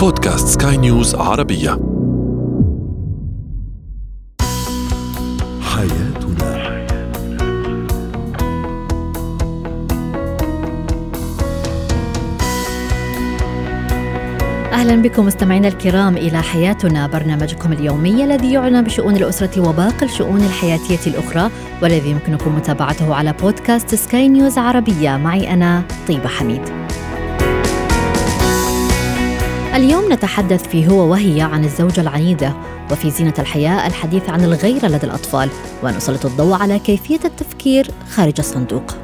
بودكاست سكاي نيوز عربية. حياتنا. أهلا بكم مستمعينا الكرام إلى حياتنا برنامجكم اليومي الذي يعنى بشؤون الأسرة وباقي الشؤون الحياتية الأخرى والذي يمكنكم متابعته على بودكاست سكاي نيوز عربية. معي أنا طيبة حميد. اليوم نتحدث في هو وهي عن الزوجة العنيدة وفي زينة الحياة الحديث عن الغيرة لدى الأطفال ونسلط الضوء على كيفية التفكير خارج الصندوق.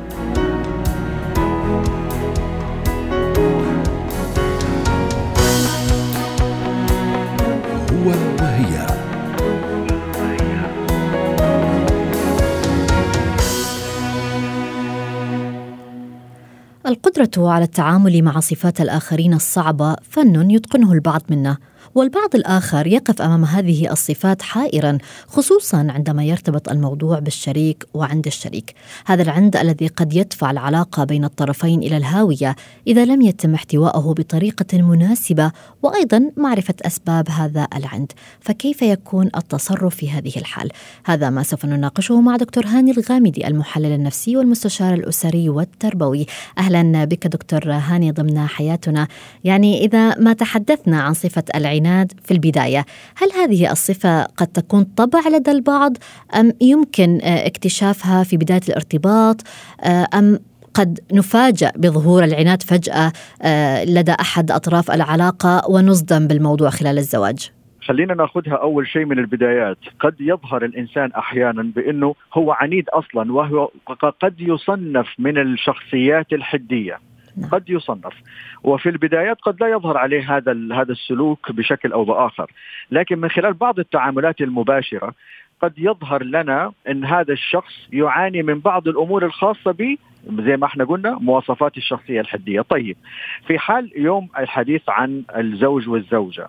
القدرة على التعامل مع صفات الآخرين الصعبة فن يتقنه البعض منا، والبعض الآخر يقف أمام هذه الصفات حائرا خصوصا عندما يرتبط الموضوع بالشريك وعند الشريك، هذا العند الذي قد يدفع العلاقة بين الطرفين إلى الهاوية إذا لم يتم احتوائه بطريقة مناسبة وأيضا معرفة أسباب هذا العند، فكيف يكون التصرف في هذه الحال؟ هذا ما سوف نناقشه مع دكتور هاني الغامدي المحلل النفسي والمستشار الأسري والتربوي. أهلا بك دكتور هاني ضمن حياتنا يعني إذا ما تحدثنا عن صفة العناد في البداية. هل هذه الصفة قد تكون طبع لدى البعض أم يمكن آه، اكتشافها في بداية الارتباط آه، أم قد نفاجأ بظهور العناد فجأة آه، لدى أحد أطراف العلاقة ونصدم بالموضوع خلال الزواج؟ خلينا ناخذها أول شيء من البدايات. قد يظهر الإنسان أحيانا بأنه هو عنيد أصلا وهو قد يصنف من الشخصيات الحدية. نعم. قد يصنف. وفي البدايات قد لا يظهر عليه هذا هذا السلوك بشكل أو بآخر. لكن من خلال بعض التعاملات المباشرة قد يظهر لنا إن هذا الشخص يعاني من بعض الأمور الخاصة به زي ما إحنا قلنا مواصفات الشخصية الحدية. طيب في حال يوم الحديث عن الزوج والزوجة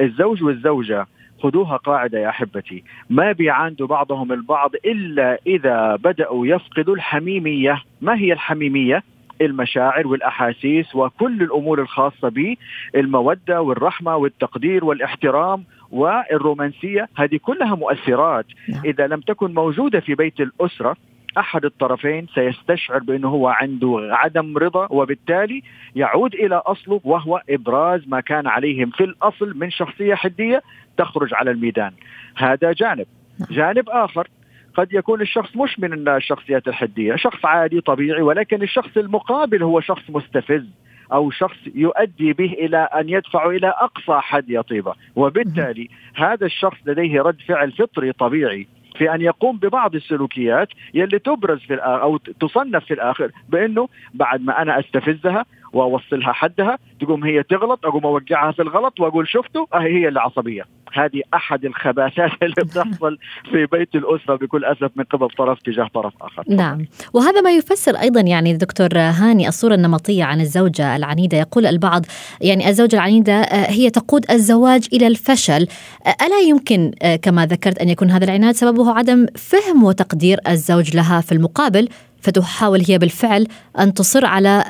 الزوج والزوجة خذوها قاعدة يا أحبتي. ما بيعاندوا بعضهم البعض إلا إذا بدأوا يفقدوا الحميمية. ما هي الحميمية؟ المشاعر والأحاسيس وكل الأمور الخاصة به المودة والرحمة والتقدير والاحترام والرومانسية. هذه كلها مؤثرات. نعم. إذا لم تكن موجودة في بيت الأسرة أحد الطرفين سيستشعر بأنه هو عنده عدم رضا وبالتالي يعود إلى أصله وهو إبراز ما كان عليهم في الأصل من شخصية حدية تخرج على الميدان. هذا جانب. نعم. جانب آخر. قد يكون الشخص مش من الشخصيات الحدية. شخص عادي طبيعي ولكن الشخص المقابل هو شخص مستفز أو شخص يؤدي به إلى أن يدفع إلى أقصى حد يا طيبه وبالتالي هذا الشخص لديه رد فعل فطري طبيعي في أن يقوم ببعض السلوكيات يلي تبرز في أو تصنف في الآخر بإنه بعد ما أنا أستفزها وأوصلها حدها تقوم هي تغلط أقوم أوقعها في الغلط وأقول شفتوا اهي هي اللي عصبيه هذه أحد الخباثات اللي بتحصل في بيت الأسرة بكل أسف من قبل طرف تجاه طرف آخر. نعم. وهذا ما يفسر أيضا يعني دكتور هاني الصورة النمطية عن الزوجة العنيدة. يقول البعض يعني الزوجة العنيدة آه، هي تقود الزواج إلى الفشل. آه، ألا يمكن آه، كما ذكرت أن يكون هذا العناد سببه عدم فهم وتقدير الزوج لها في المقابل فتحاول هي بالفعل أن تصر على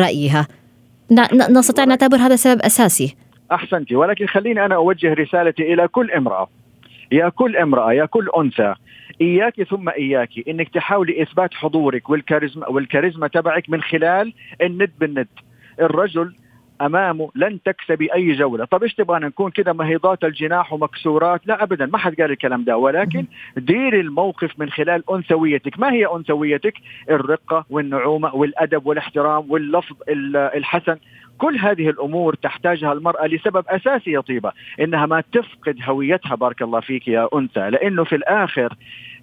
رأيها. نستطيع أن نعتبر هذا سبب أساسي؟ أحسنتي ولكن خليني أنا أوجه رسالتي إلى كل امرأة. يا كل امرأة يا كل أنثى اياك ثم اياك إنك تحاولي إثبات حضورك والكاريزما والكاريزما تبعك من خلال الند بالند. الرجل أمامه لن تكسبي أي جولة، طب إيش تبغانا نكون كده مهيضات الجناح ومكسورات؟ لا ابدا ما حد قال الكلام ده. ولكن ديري الموقف من خلال أنثويتك، ما هي أنثويتك؟ الرقة والنعومة والأدب والاحترام واللفظ ال- الحسن، كل هذه الأمور تحتاجها المرأة لسبب أساسي يا طيبة، إنها ما تفقد هويتها بارك الله فيك يا أنثى، لأنه في الآخر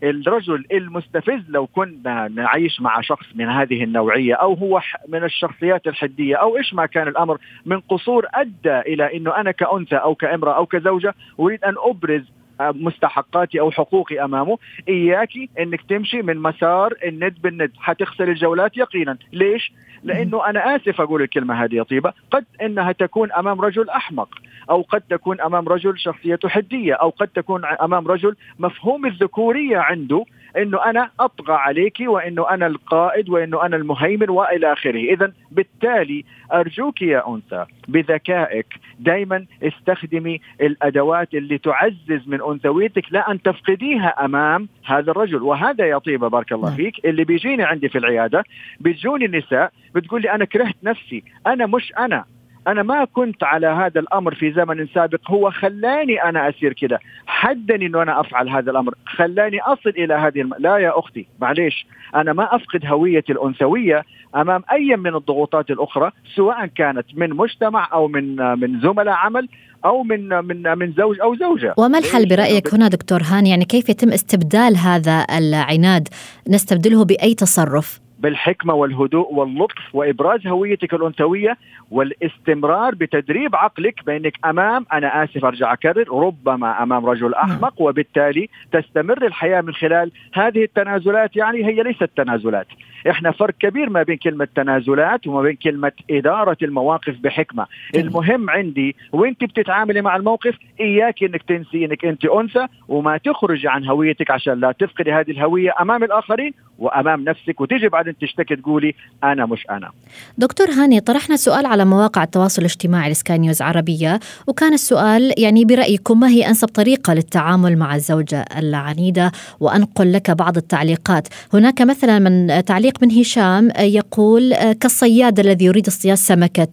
الرجل المستفز لو كنا نعيش مع شخص من هذه النوعية أو هو من الشخصيات الحدية أو إيش ما كان الأمر من قصور أدى إلى إنه أنا كأنثى أو كأمرأة أو كزوجة أريد أن أبرز مستحقاتي أو حقوقي أمامه اياكي إنك تمشي من مسار الند بالند. حتخسر الجولات يقينا. ليش؟ لأنه أنا آسف أقول الكلمة هذه يا طيبة. قد إنها تكون أمام رجل أحمق أو قد تكون أمام رجل شخصيته حدية أو قد تكون أمام رجل مفهوم الذكورية عنده إنه أنا أطغى عليك وإنه أنا القائد وإنه أنا المهيمن وإلى آخره. اذا بالتالي أرجوك يا أنثى بذكائك دائما استخدمي الأدوات اللي تعزز من أنثويتك لا ان تفقديها أمام هذا الرجل. وهذا يا طيبة بارك الله نعم. فيك اللي بيجيني عندي في العيادة بتجوني النساء بتقول لي أنا كرهت نفسي أنا مش أنا. أنا ما كنت على هذا الأمر في زمن سابق. هو خلاني أنا أسير كده حدني إنه أنا أفعل هذا الأمر. خلاني أصل إلى هذه الم... لا يا أختي معليش. أنا ما أفقد هويتي الأنثوية أمام أي من الضغوطات الأخرى سواء كانت من مجتمع أو من من زملاء عمل أو من من من زوج أو زوجة. وما الحل برأيك هنا دكتور هاني؟ يعني كيف يتم استبدال هذا العناد؟ نستبدله بأي تصرف؟ بالحكمة والهدوء واللطف وإبراز هويتك الأنثوية والاستمرار بتدريب عقلك بأنك أمام أنا آسف أرجع أكرر ربما أمام رجل نعم. أحمق وبالتالي تستمر الحياة من خلال هذه التنازلات يعني هي ليست تنازلات إحنا فرق كبير ما بين كلمة تنازلات وما بين كلمة إدارة المواقف بحكمة. المهم عندي وانت بتتعاملي مع الموقف إياك إنك تنسي إنك أنت أنثى وما تخرجي عن هويتك عشان لا تفقدي هذه الهوية أمام الآخرين وأمام نفسك وتجي بعدين تشتكي تقولي أنا مش أنا. دكتور هاني طرحنا سؤال على مواقع التواصل الاجتماعي لسكاي نيوز عربية وكان السؤال يعني برأيكم ما هي أنسب طريقة للتعامل مع الزوجة العنيدة؟ وأنقل لك بعض التعليقات. هناك مثلا من تعليق من هشام يقول كالصياد الذي يريد اصطياد سمكة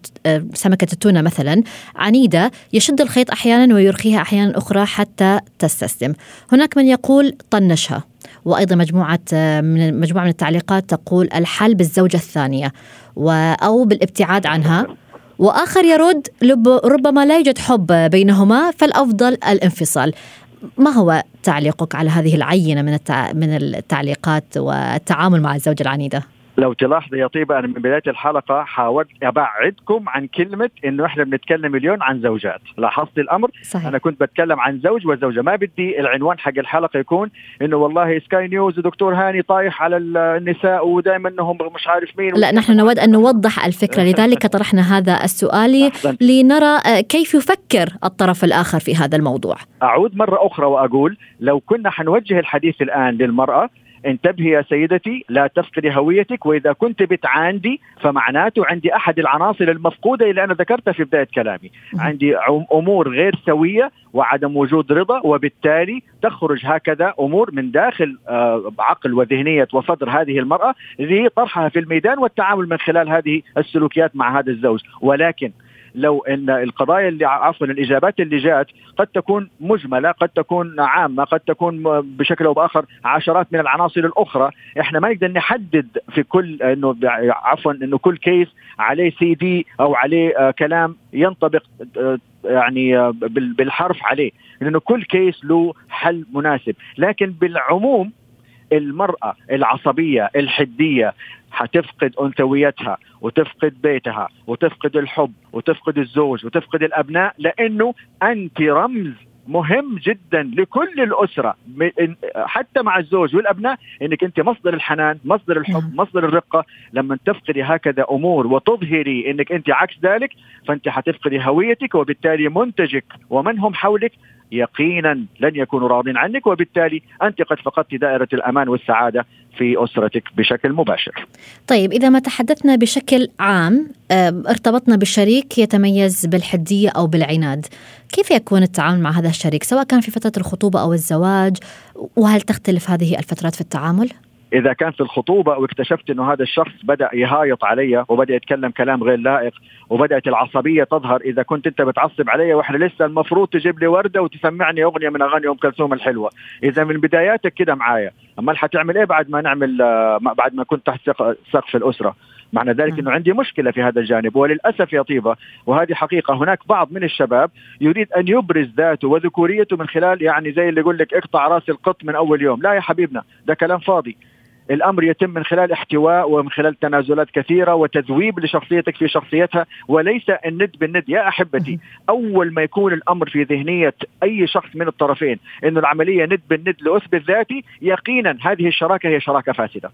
سمكة التونة مثلا عنيدة يشد الخيط أحيانا ويرخيها أحيانا أخرى حتى تستسلم. هناك من يقول طنشها. وأيضا مجموعة من مجموعة من التعليقات تقول الحل بالزوجة الثانية. أو بالابتعاد عنها. وآخر يرد ربما لا يوجد حب بينهما فالأفضل الانفصال. ما هو تعليقك على هذه العينة من من التعليقات والتعامل مع الزوجة العنيدة؟ لو تلاحظ يا طيبة أنا من بداية الحلقة حاولت أبعدكم عن كلمة إنه إحنا بنتكلم اليوم عن زوجات. لاحظت الأمر؟ صحيح. أنا كنت بتكلم عن زوج وزوجة ما بدي العنوان حق الحلقة يكون إنه والله سكاي نيوز ودكتور هاني طايح على النساء ودائما إنهم مش عارف مين لا نحن نود أن نوضح الفكرة. لذلك طرحنا هذا السؤال لنرى كيف يفكر الطرف الآخر في هذا الموضوع. أعود مرة أخرى وأقول لو كنا حنوجه الحديث الآن للمرأة انتبهي يا سيدتي لا تفقدي هويتك وإذا كنت بتعاندي فمعناته عندي أحد العناصر المفقودة اللي أنا ذكرتها في بداية كلامي. عندي أمور غير سوية وعدم وجود رضا وبالتالي تخرج هكذا أمور من داخل آه، عقل وذهنية وصدر هذه المرأة لطرحها في الميدان والتعامل من خلال هذه السلوكيات مع هذا الزوج. ولكن لو إن القضايا اللي عفوا الإجابات اللي جات قد تكون مجملة قد تكون عامة قد تكون بشكل أو بآخر عشرات من العناصر الأخرى. إحنا ما نقدر نحدد في كل إنه عفوا إنه كل كيس عليه سي دي أو عليه آه، كلام ينطبق آه، يعني آه، بالحرف عليه. لأنه كل كيس له حل مناسب. لكن بالعموم المرأة العصبية الحدية حتفقد أنثويتها وتفقد بيتها وتفقد الحب وتفقد الزوج وتفقد الأبناء لأنه أنت رمز مهم جدا لكل الأسرة حتى مع الزوج والأبناء إنك أنت مصدر الحنان، مصدر الحب،. مصدر الرقة، لما تفقدي هكذا أمور وتظهري إنك أنت عكس ذلك فأنت حتفقدي هويتك وبالتالي منتجك ومن هم حولك يقينا لن يكونوا راضين عنك وبالتالي أنت قد فقدت دائرة الأمان والسعادة في أسرتك بشكل مباشر. طيب إذا ما تحدثنا بشكل عام ارتبطنا بشريك يتميز بالحدية أو بالعناد، كيف يكون التعامل مع هذا الشريك سواء كان في فترة الخطوبة أو الزواج وهل تختلف هذه الفترات في التعامل؟ إذا كان في الخطوبة واكتشفت إنه هذا الشخص بدأ يهايط علي وبدأ يتكلم كلام غير لائق وبدأت العصبية تظهر إذا كنت أنت بتعصب علي وإحنا لسه المفروض تجيب لي وردة وتسمعني أغنية من أغاني أم كلثوم الحلوة. إذا من بداياتك كده معايا. امال حتعمل إيه بعد ما نعمل بعد ما كنت تحت سقف الأسرة؟ معنى ذلك إنه عندي مشكلة في هذا الجانب وللأسف يا طيبة وهذه حقيقة هناك بعض من الشباب يريد أن يبرز ذاته وذكوريته من خلال يعني زي اللي يقول لك اقطع رأس القط من أول يوم. لا يا حبيبنا ده كلام فاضي. الأمر يتم من خلال احتواء ومن خلال تنازلات كثيرة وتذويب لشخصيتك في شخصيتها وليس الند بالند. يا أحبتي أول ما يكون الأمر في ذهنية أي شخص من الطرفين إنه العملية ند بالند لأثبت ذاتي يقينا هذه الشراكة هي شراكة فاسدة.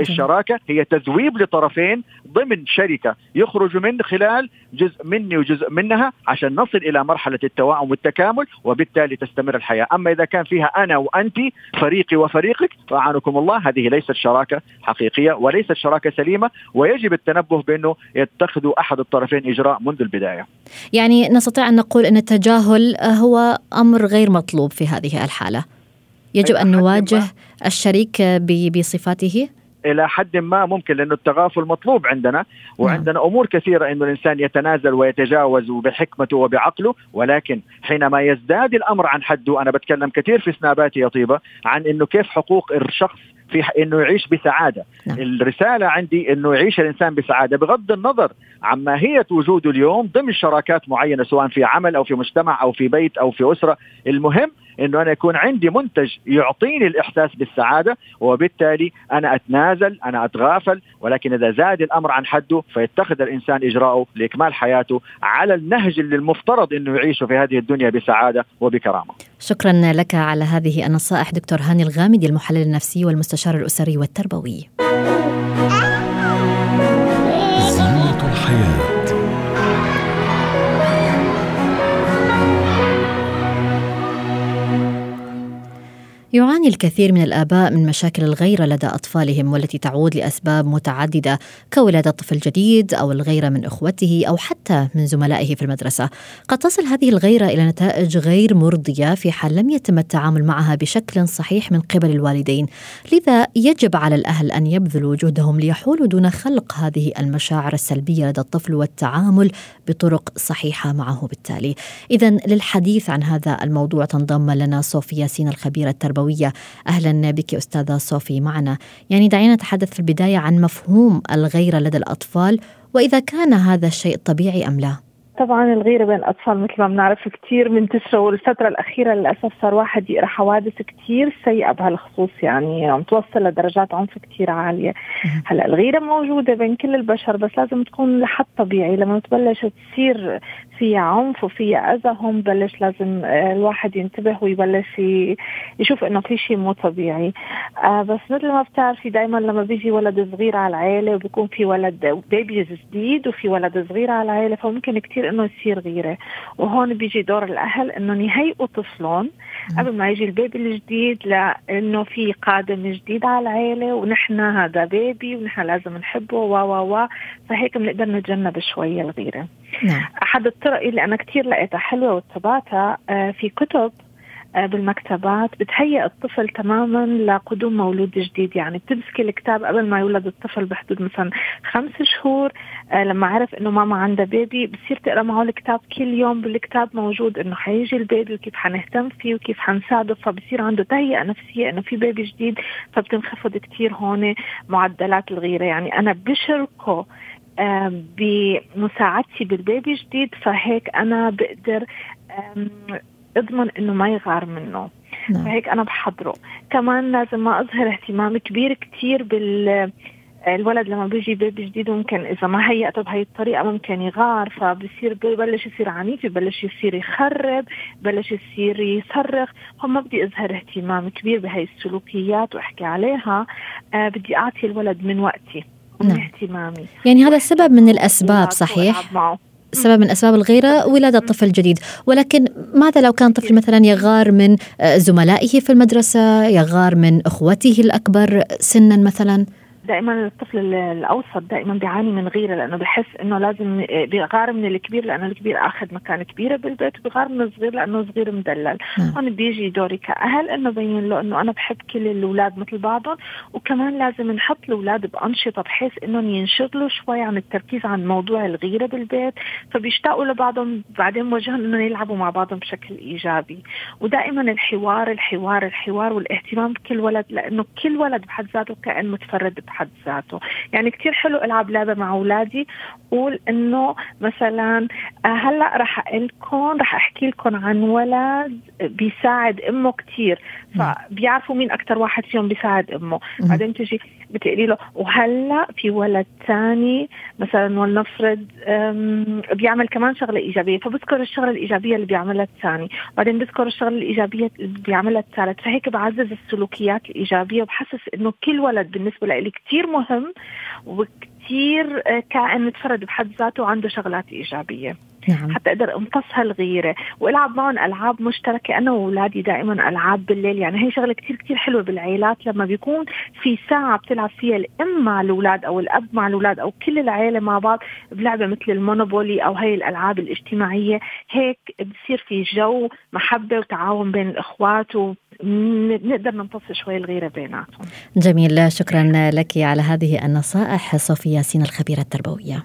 الشراكة هي تذويب لطرفين ضمن شركة يخرج من خلال جزء مني وجزء منها عشان نصل إلى مرحلة التوائم والتكامل وبالتالي تستمر الحياة، أما إذا كان فيها أنا وأنت فريقي وفريقك فأعانكم الله هذه ليست شراكة حقيقية وليست شراكة سليمة ويجب التنبه بأنه يتخذوا أحد الطرفين إجراء منذ البداية. يعني نستطيع أن نقول أن التجاهل هو أمر غير مطلوب في هذه الحالة. يجب أن نواجه الشريك بصفاته إلى حد ما ممكن لأنه التغافل مطلوب عندنا وعندنا أمور كثيرة إنه الإنسان يتنازل ويتجاوز بحكمته وبعقله ولكن حينما يزداد الأمر عن حده أنا بتكلم كثير في سناباتي يا طيبة عن إنه كيف حقوق الشخص في إنه يعيش بسعادة. نعم. الرسالة عندي إنه يعيش الإنسان بسعادة بغض النظر عن ماهيه وجوده اليوم ضمن شراكات معينة سواء في عمل أو في مجتمع أو في بيت أو في أسرة. المهم إنه أنا يكون عندي منتج يعطيني الإحساس بالسعادة وبالتالي أنا أتنازل أنا أتغافل ولكن إذا زاد الأمر عن حده فيتخذ الإنسان إجراءه لإكمال حياته على النهج اللي المفترض إنه يعيشه في هذه الدنيا بسعادة وبكرامة. شكرا لك على هذه النصائح دكتور هاني الغامدي المحلل النفسي والمستشار الأسري والتربوي. يعاني الكثير من الآباء من مشاكل الغيرة لدى أطفالهم والتي تعود لأسباب متعددة كولادة طفل جديد أو الغيرة من إخوته أو حتى من زملائه في المدرسة. قد تصل هذه الغيرة إلى نتائج غير مرضية في حال لم يتم التعامل معها بشكل صحيح من قبل الوالدين. لذا يجب على الأهل أن يبذلوا جهدهم ليحولوا دون خلق هذه المشاعر السلبية لدى الطفل والتعامل بطرق صحيحة معه بالتالي. إذا للحديث عن هذا الموضوع تنضم لنا صوفيا ياسين الخبيرة التربوية التربوية أهلا بك أستاذة صوفي معنا. يعني دعينا نتحدث في البداية عن مفهوم الغيرة لدى الأطفال وإذا كان هذا الشيء طبيعي أم لا؟ طبعا الغيرة بين الأطفال مثل ما بنعرف كثير منتشرة والفترة الأخيرة للأسف صار واحد يقرأ حوادث كثير سيئة بهالخصوص يعني عم توصل لدرجات عنف كثير عالية. هلأ الغيرة موجودة بين كل البشر بس لازم تكون لحد طبيعي. لما تبلش تصير فيها عنف وفيها أذى هون بلش لازم آه، الواحد ينتبه ويبلش يشوف إنه في شيء مو طبيعي. آه بس مثل ما بتعرفي دائما لما بيجي ولد صغير على العائلة وبيكون في ولد بيبيز جديد وفي ولد صغير على العائلة فممكن كثير كثير إنه يصير غيره وهون بيجي دور الأهل إنه يهيئوا طفلهم قبل ما يجي البيبي الجديد لإنه في قادم جديد على العيلة ونحن هذا بيبي ونحن لازم نحبه و و و فهيك بنقدر نتجنب شوية الغيرة. نعم. أحد الطرق اللي أنا كثير لقيتها حلوة واتبعتها آه، في كتب بالمكتبات بتهيئ الطفل تماما لقدوم مولود جديد. يعني بتمسكي الكتاب قبل ما يولد الطفل بحدود مثلا خمس شهور. آه، لما عرف إنه ماما عندها بيبي بتصير تقرأ معه الكتاب كل يوم بالكتاب موجود إنه حيجي البيبي وكيف حنهتم فيه وكيف حنساعده. فبصير عنده تهيئة نفسية إنه في بيبي جديد فبتنخفض كثير هون معدلات الغيرة. يعني أنا بشركه بمساعدتي بالبيبي جديد فهيك أنا بقدر اضمن إنه ما يغار منه. نعم. فهيك أنا بحضره. كمان لازم ما أظهر اهتمام كبير كتير بال الولد لما بيجي بيبي جديد ممكن إذا ما هيئته بهي الطريقة ممكن يغار فبصير ببلش يصير عنيف ببلش يصير يخرب ببلش يصير يصرخ. هون ما بدي أظهر اهتمام كبير بهي السلوكيات وأحكي عليها. آه بدي أعطي الولد من وقتي ومن نعم. اهتمامي. يعني هذا سبب من الأسباب صحيح؟ سبب من أسباب الغيرة ولاده طفل جديد ولكن ماذا لو كان طفل مثلا يغار من آه، زملائه في المدرسة يغار من أخوته الأكبر سنا مثلا؟ دائما الطفل الأوسط دائما بيعاني من غيرة لأنه بحس إنه لازم بيغار من الكبير لأنه الكبير آخذ مكان كبيرة بالبيت وبيغار من الصغير لأنه صغير مدلل. نعم. هون بيجي دوري كأهل إنه بين له إنه أنا بحب كل الأولاد مثل بعضهم وكمان لازم نحط الأولاد بأنشطة بحيث إنهم ينشغلوا شوي عن التركيز عن موضوع الغيرة بالبيت. فبيشتاقوا لبعضهم بعدين موجههم انه يلعبوا مع بعضهم بشكل إيجابي. ودائما الحوار الحوار الحوار والاهتمام بكل ولد لأنه كل ولد بحد ذاته كائن متفرد بحد ذاته. يعني كتير حلو ألعب لعبة مع أولادي. قول إنه مثلا آه، هلأ رح أقول رح أحكي لكم عن ولد بيساعد أمه كتير. فبيعرفوا مين أكثر واحد فيهم بيساعد أمه. بعدين تجي بتقولي له وهلأ في ولد ثاني مثلا ولنفرض بيعمل كمان شغلة إيجابية. فبذكر الشغلة الإيجابية اللي بيعملها الثاني بعدين بذكر الشغلة الإيجابية اللي بيعملها الثالث فهيك بعزز السلوكيات الإيجابية وبحسس إنه كل ولد بالنسبة لي كتير مهم وكتير آه، كائن متفرد بحد ذاته وعنده شغلات إيجابية. نعم. حتى أقدر امتص هالغيره وألعب معهم ألعاب مشتركة. أنا وأولادي دائما ألعاب بالليل. يعني هي شغلة كثير كثير حلوة بالعائلات لما بيكون في ساعة بتلعب فيها الأم مع الأولاد أو الأب مع الأولاد أو كل العائله مع بعض بلعبة مثل المونوبولي أو هي الألعاب الاجتماعية هيك بصير في جو محبة وتعاون بين الأخوات ونقدر نمتص شوي الغيرة بيناتهم. جميل شكرا لك على هذه النصائح صوفيا ياسين الخبيرة التربوية.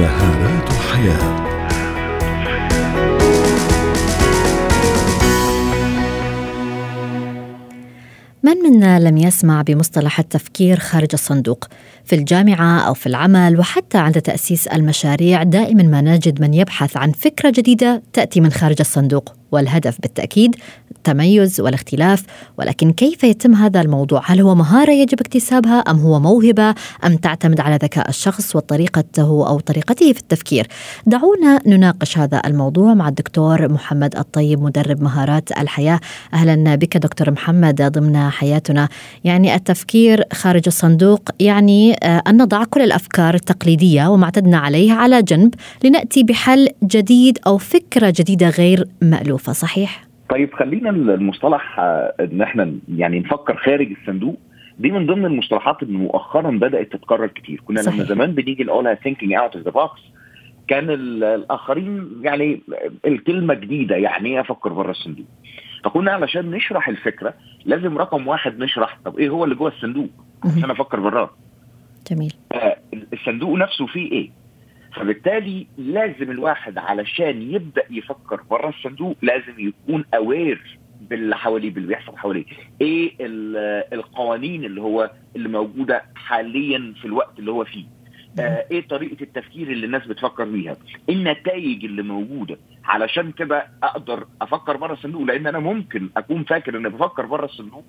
مهارات حياه من منا لم يسمع بمصطلح التفكير خارج الصندوق في الجامعة أو في العمل وحتى عند تأسيس المشاريع دائما ما نجد من يبحث عن فكرة جديدة تأتي من خارج الصندوق والهدف بالتأكيد التميز والاختلاف. ولكن كيف يتم هذا الموضوع؟ هل هو مهارة يجب اكتسابها أم هو موهبة؟ أم تعتمد على ذكاء الشخص وطريقته أو طريقته في التفكير؟ دعونا نناقش هذا الموضوع مع الدكتور محمد الطيب مدرب مهارات الحياة. أهلا بك دكتور محمد ضمن حياتنا. يعني التفكير خارج الصندوق يعني آه، أن نضع كل الأفكار التقليدية وما اعتدنا عليه على جنب لنأتي بحل جديد أو فكرة جديدة غير مالوفه صحيح؟ طيب خلينا المصطلح آه، إن إحنا يعني نفكر خارج الصندوق. دي من ضمن المصطلحات اللي مؤخرا بدأت تتكرر كتير. كنا صحيح. لما زمان بنيجي نقولها thinking out of the box كان الآخرين يعني الكلمة جديدة يعني إيه أفكر بره الصندوق؟ فكنا علشان نشرح الفكرة لازم رقم واحد نشرح طب إيه هو اللي جوه الصندوق؟ عشان أفكر براه جميل. آه الصندوق نفسه فيه إيه؟ فبالتالي لازم الواحد علشان يبدأ يفكر بره الصندوق لازم يكون aware باللي حواليه باللي بيحصل حواليه. إيه القوانين اللي هو اللي موجودة حاليا في الوقت اللي هو فيه؟ آه إيه طريقة التفكير اللي الناس بتفكر بيها؟ إيه النتائج اللي موجودة علشان كده أقدر أفكر بره الصندوق لأن أنا ممكن أكون فاكر إني بفكر بره الصندوق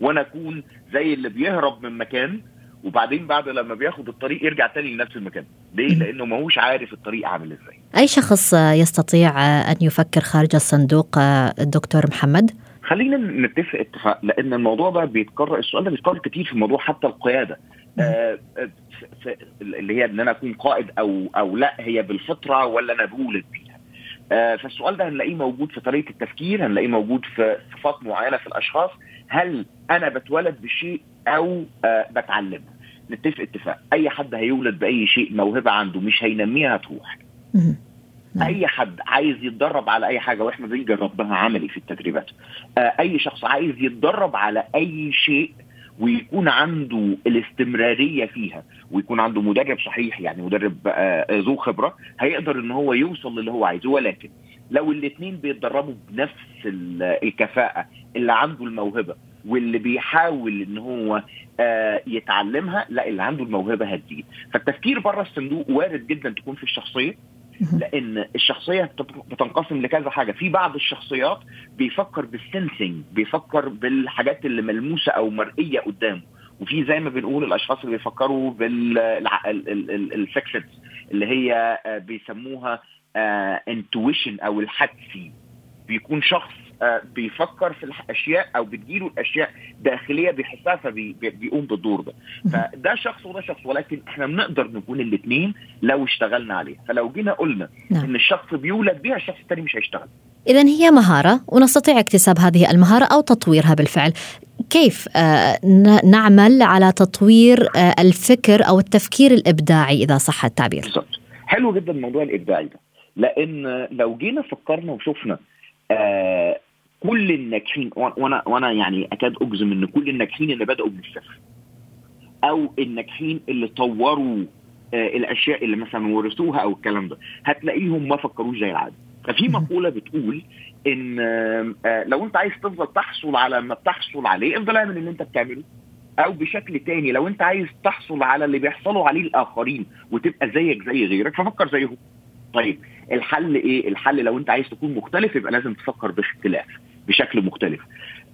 وأنا أكون زي اللي بيهرب من مكان وبعدين بعد لما بياخد الطريق يرجع تاني لنفس المكان. ليه؟ لأنه ما هوش عارف الطريق عامل إزاي. أي شخص يستطيع أن يفكر خارج الصندوق الدكتور محمد؟ خلينا نتفق اتفاق لأن الموضوع ده بيتكرر السؤال ده بيتكرر كتير في موضوع حتى القيادة. آه اللي هي إن أنا أكون قائد أو أو لأ هي بالفطرة ولا أنا بولد بيها آه فالسؤال ده هنلاقيه موجود في طريقة التفكير هنلاقيه موجود في صفات معينة في الأشخاص. هل أنا بتولد بشيء أو آه بتعلمه نتفق اتفاق. أي حد هيولد بأي شيء موهبة عنده مش هينميها تروح. نعم. أي حد عايز يتدرب على أي حاجة وإحنا بنجربها عملي في التدريبات؟ آه أي شخص عايز يتدرب على أي شيء ويكون عنده الاستمرارية فيها ويكون عنده مدرب صحيح يعني مدرب آه ذو خبرة هيقدر إن هو يوصل للي هو عايزه. ولكن لو الاثنين بيتدربوا بنفس الكفاءة اللي عنده الموهبة واللي بيحاول إن هو آه يتعلمها لا اللي عنده الموهبة هتزيد. فالتفكير بره الصندوق وارد جدا تكون في الشخصية لأن الشخصية بتنقسم لكذا حاجة. في بعض الشخصيات بيفكر بال sensing بيفكر بالحاجات اللي ملموسة أو مرئية قدامه. وفي زي ما بنقول الأشخاص اللي بيفكروا بال six sense اللي هي آه، بيسموها intuition آه، أو الحدسي بيكون شخص آه، بيفكر في الاشياء أو بتجيله الاشياء داخلية بيحسها فبيقوم بالدور ده. فده شخص وده شخص ولكن إحنا بنقدر نكون الاثنين لو اشتغلنا عليه. فلو جينا قلنا نعم. إن الشخص بيولد بيها الشخص الثاني مش هيشتغل. اذا هي مهارة ونستطيع اكتساب هذه المهارة أو تطويرها بالفعل. كيف آه، نعمل على تطوير آه، الفكر أو التفكير الإبداعي إذا صح التعبير؟ بالظبط. حلو جدا الموضوع الإبداعي ده. لأن لو جينا فكرنا وشفنا آه كل الناجحين وأنا وأنا يعني أكاد أجزم إن كل الناجحين اللي بدأوا من الصفر أو الناجحين اللي طوروا آه الأشياء اللي مثلا ورثوها أو الكلام ده هتلاقيهم ما فكروش زي العادة. ففي مقولة بتقول إن آه لو أنت عايز تفضل تحصل على ما بتحصل عليه افضل اعمل اللي أنت بتعمله. أو بشكل تاني لو أنت عايز تحصل على اللي بيحصلوا عليه الآخرين وتبقى زيك زي غيرك ففكر زيهم. طيب الحل إيه؟ الحل لو أنت عايز تكون مختلف يبقى لازم تفكر باختلاف بشكل مختلف.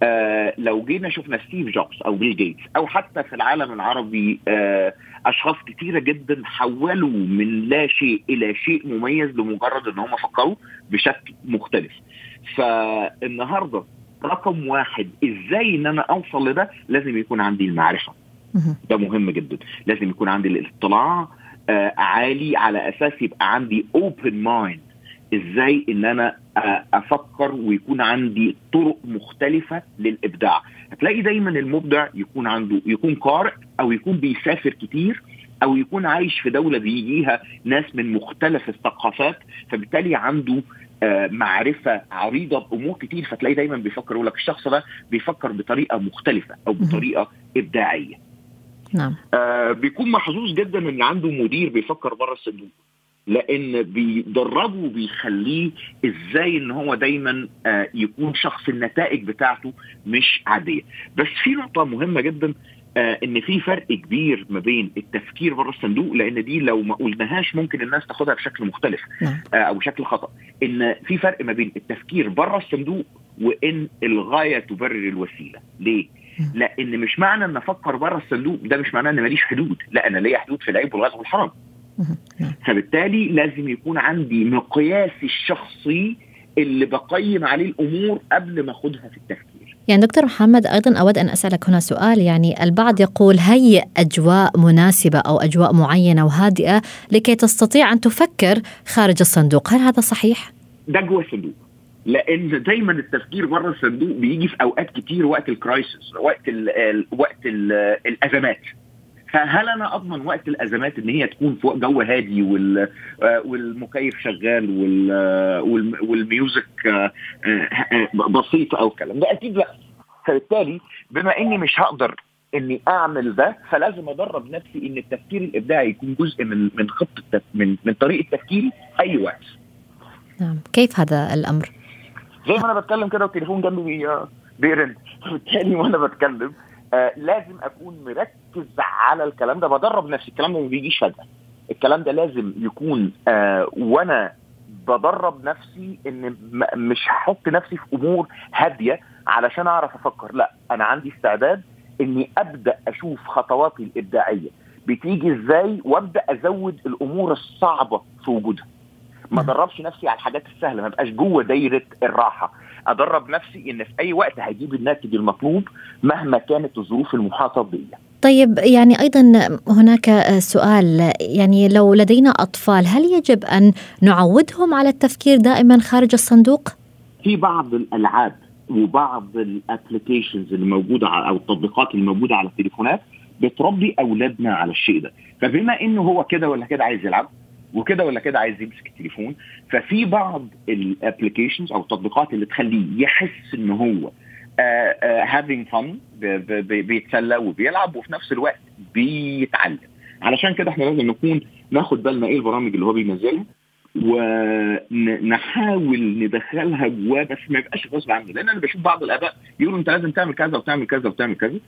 آه لو جينا شفنا ستيف جوبز أو بيل جيتس أو حتى في العالم العربي آه أشخاص كثيره جدا حولوا من لا شيء إلى شيء مميز لمجرد إن هم فكروا بشكل مختلف. فالنهاردة رقم واحد إزاي إن أنا أوصل لده؟ لازم يكون عندي المعرفة. ده مهم جدا. لازم يكون عندي الاطلاع عالي على أساس يبقى عندي open mind إزاي إن أنا آه أفكر ويكون عندي طرق مختلفة للإبداع. هتلاقي دايما المبدع يكون عنده يكون قارئ أو يكون بيسافر كتير أو يكون عايش في دولة بيجيها ناس من مختلف الثقافات فبالتالي عنده آه معرفة عريضة بأمور كتير فتلاقي دايما بيفكر يقول لك الشخص ده بيفكر بطريقة مختلفة أو بطريقة إبداعية. نعم. آه بيكون محظوظ جدا إن عنده مدير بيفكر بره الصندوق لأن بيدربه وبيخليه إزاي إن هو دايما آه يكون شخص النتائج بتاعته مش عادية. بس في نقطة مهمة جدا آه إن في فرق كبير ما بين التفكير بره الصندوق لأن دي لو ما قلناهاش ممكن الناس تاخدها بشكل مختلف نعم. آه أو بشكل خطأ. إن في فرق ما بين التفكير بره الصندوق وإن الغاية تبرر الوسيلة. ليه؟ لأن مش معنى إن أفكر بره الصندوق ده مش معناه إن ماليش حدود. لا أنا ليا حدود في العيب والغاز والحرام. فبالتالي لازم يكون عندي مقياسي الشخصي اللي بقيم عليه الأمور قبل ما أخدها في التفكير. يعني دكتور محمد أيضا أود أن أسألك هنا سؤال. يعني البعض يقول هيئ أجواء مناسبة أو أجواء معينة وهادئة لكي تستطيع أن تفكر خارج الصندوق، هل هذا صحيح؟ ده جوه الصندوق. لأن دايما التفكير بره الصندوق بيجي في أوقات كتير وقت ال crisis وقت ال ال وقت ال الأزمات. فهل أنا أضمن وقت الأزمات إن هي تكون في جو هادي وال والمكيف شغال وال وال music بسيط أو الكلام ده؟ أكيد لأ. فبالتالي بما إني مش هقدر إني أعمل ده فلازم أدرب نفسي إن التفكير الإبداعي يكون جزء من من خطة من من طريقة تفكيري أي وقت. نعم. كيف هذا الأمر؟ زي ما أنا بتكلم كده والتليفون جنبي بيرن. فبالتالي وأنا بتكلم آه لازم اكون مركز على الكلام ده. بدرب نفسي. الكلام ده ما بيجيش فجأة. الكلام ده لازم يكون آه وأنا بدرب نفسي ان مش هحط نفسي في امور هادية علشان اعرف أفكر. لا أنا عندي استعداد اني ابدأ أشوف خطواتي الإبداعية. بتيجي إزاي؟ وابدأ ازود الأمور الصعبة في وجودها. ما ادربش نفسي على الحاجات السهلة ما بقاش جوه دايرة الراحة. ادرب نفسي ان في اي وقت هجيب الناتج المطلوب مهما كانت الظروف المحاطة بيا. طيب يعني أيضا هناك سؤال يعني لو لدينا أطفال هل يجب أن نعودهم على التفكير دائما خارج الصندوق؟ في بعض الألعاب وبعض ال applications اللي موجودة أو التطبيقات اللي موجودة على التليفونات بتربي أولادنا على الشيء ده. فبما إنه هو كده ولا كده عايز يلعب وكده ولا كده عايز يمسك التليفون ففي بعض ال applications أو التطبيقات اللي تخليه يحس إن هو having uh, fun uh, بيتسلى وبيلعب وفي نفس الوقت بيتعلم. علشان كده إحنا لازم نكون ناخد بالنا إيه البرامج اللي هو بينزلها ونحاول ندخلها جواه بس ما يبقاش غصب عنه. لأن أنا بشوف بعض الآباء يقولوا أنت لازم تعمل كذا وتعمل كذا وتعمل كذا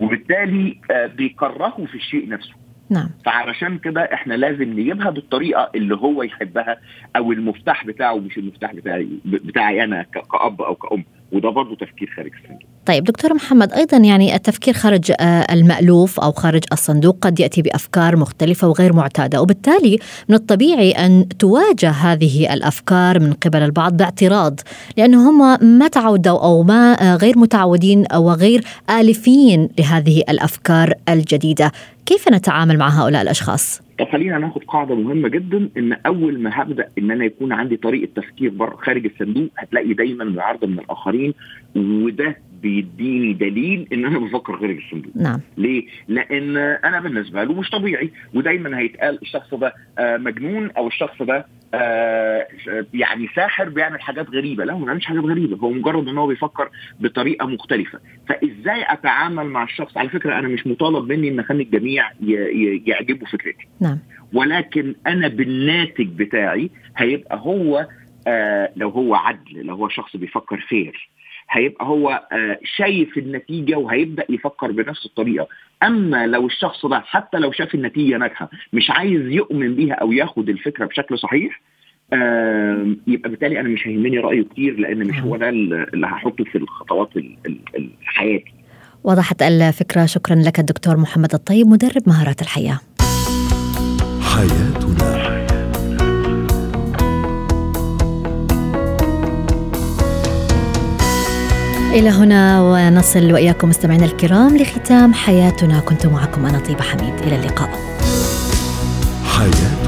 وبالتالي uh, بيكرهوا في الشيء نفسه. نعم. فعلشان كده إحنا لازم نجيبها بالطريقة اللي هو يحبها أو المفتاح بتاعه مش المفتاح بتاعي بتاعي أنا كأب أو كأم. وده برضه تفكير خارج الصندوق. طيب دكتور محمد أيضا يعني التفكير خارج المألوف أو خارج الصندوق قد يأتي بأفكار مختلفة وغير معتادة وبالتالي من الطبيعي أن تواجه هذه الأفكار من قبل البعض باعتراض لأنه هم ما تعودوا أو ما غير متعودين وغير آلفين لهذه الأفكار الجديدة. كيف نتعامل مع هؤلاء الأشخاص؟ طب خلينا ناخد قاعدة مهمة جدا إن أول ما هبدأ إن أنا يكون عندي طريقة تفكير بره خارج الصندوق هتلاقي دايما معارضه من الآخرين وده بيديني دليل إن أنا بفكر خارج الصندوق. نعم. ليه؟ لأن أنا بالنسبة له مش طبيعي ودايما هيتقال الشخص ده مجنون أو الشخص ده يعني ساحر بيعمل حاجات غريبة، لا هو ما بيعملش حاجات غريبة هو مجرد إن هو بيفكر بطريقة مختلفة، فإزاي أتعامل مع الشخص؟ على فكرة أنا مش مطالب مني إن أخلي الجميع يعجبوا فكرتي. نعم. ولكن أنا بالناتج بتاعي هيبقى هو آه لو هو عدل لو هو شخص بيفكر فير هيبقى هو آه شايف النتيجة وهيبدأ يفكر بنفس الطريقة. أما لو الشخص ده حتى لو شاف النتيجة ناجحة مش عايز يؤمن بيها أو ياخد الفكرة بشكل صحيح آه يبقى بالتالي أنا مش هيهمني رأيه كتير لأن مش هو ده اللي هحطه في الخطوات حياتي وضحت الفكرة شكرا لك الدكتور محمد الطيب مدرب مهارات الحياة. حياتنا. إلى هنا ونصل وإياكم مستمعينا الكرام لختام حياتنا. كنت معكم أنا طيبة حميد. إلى اللقاء. حياتنا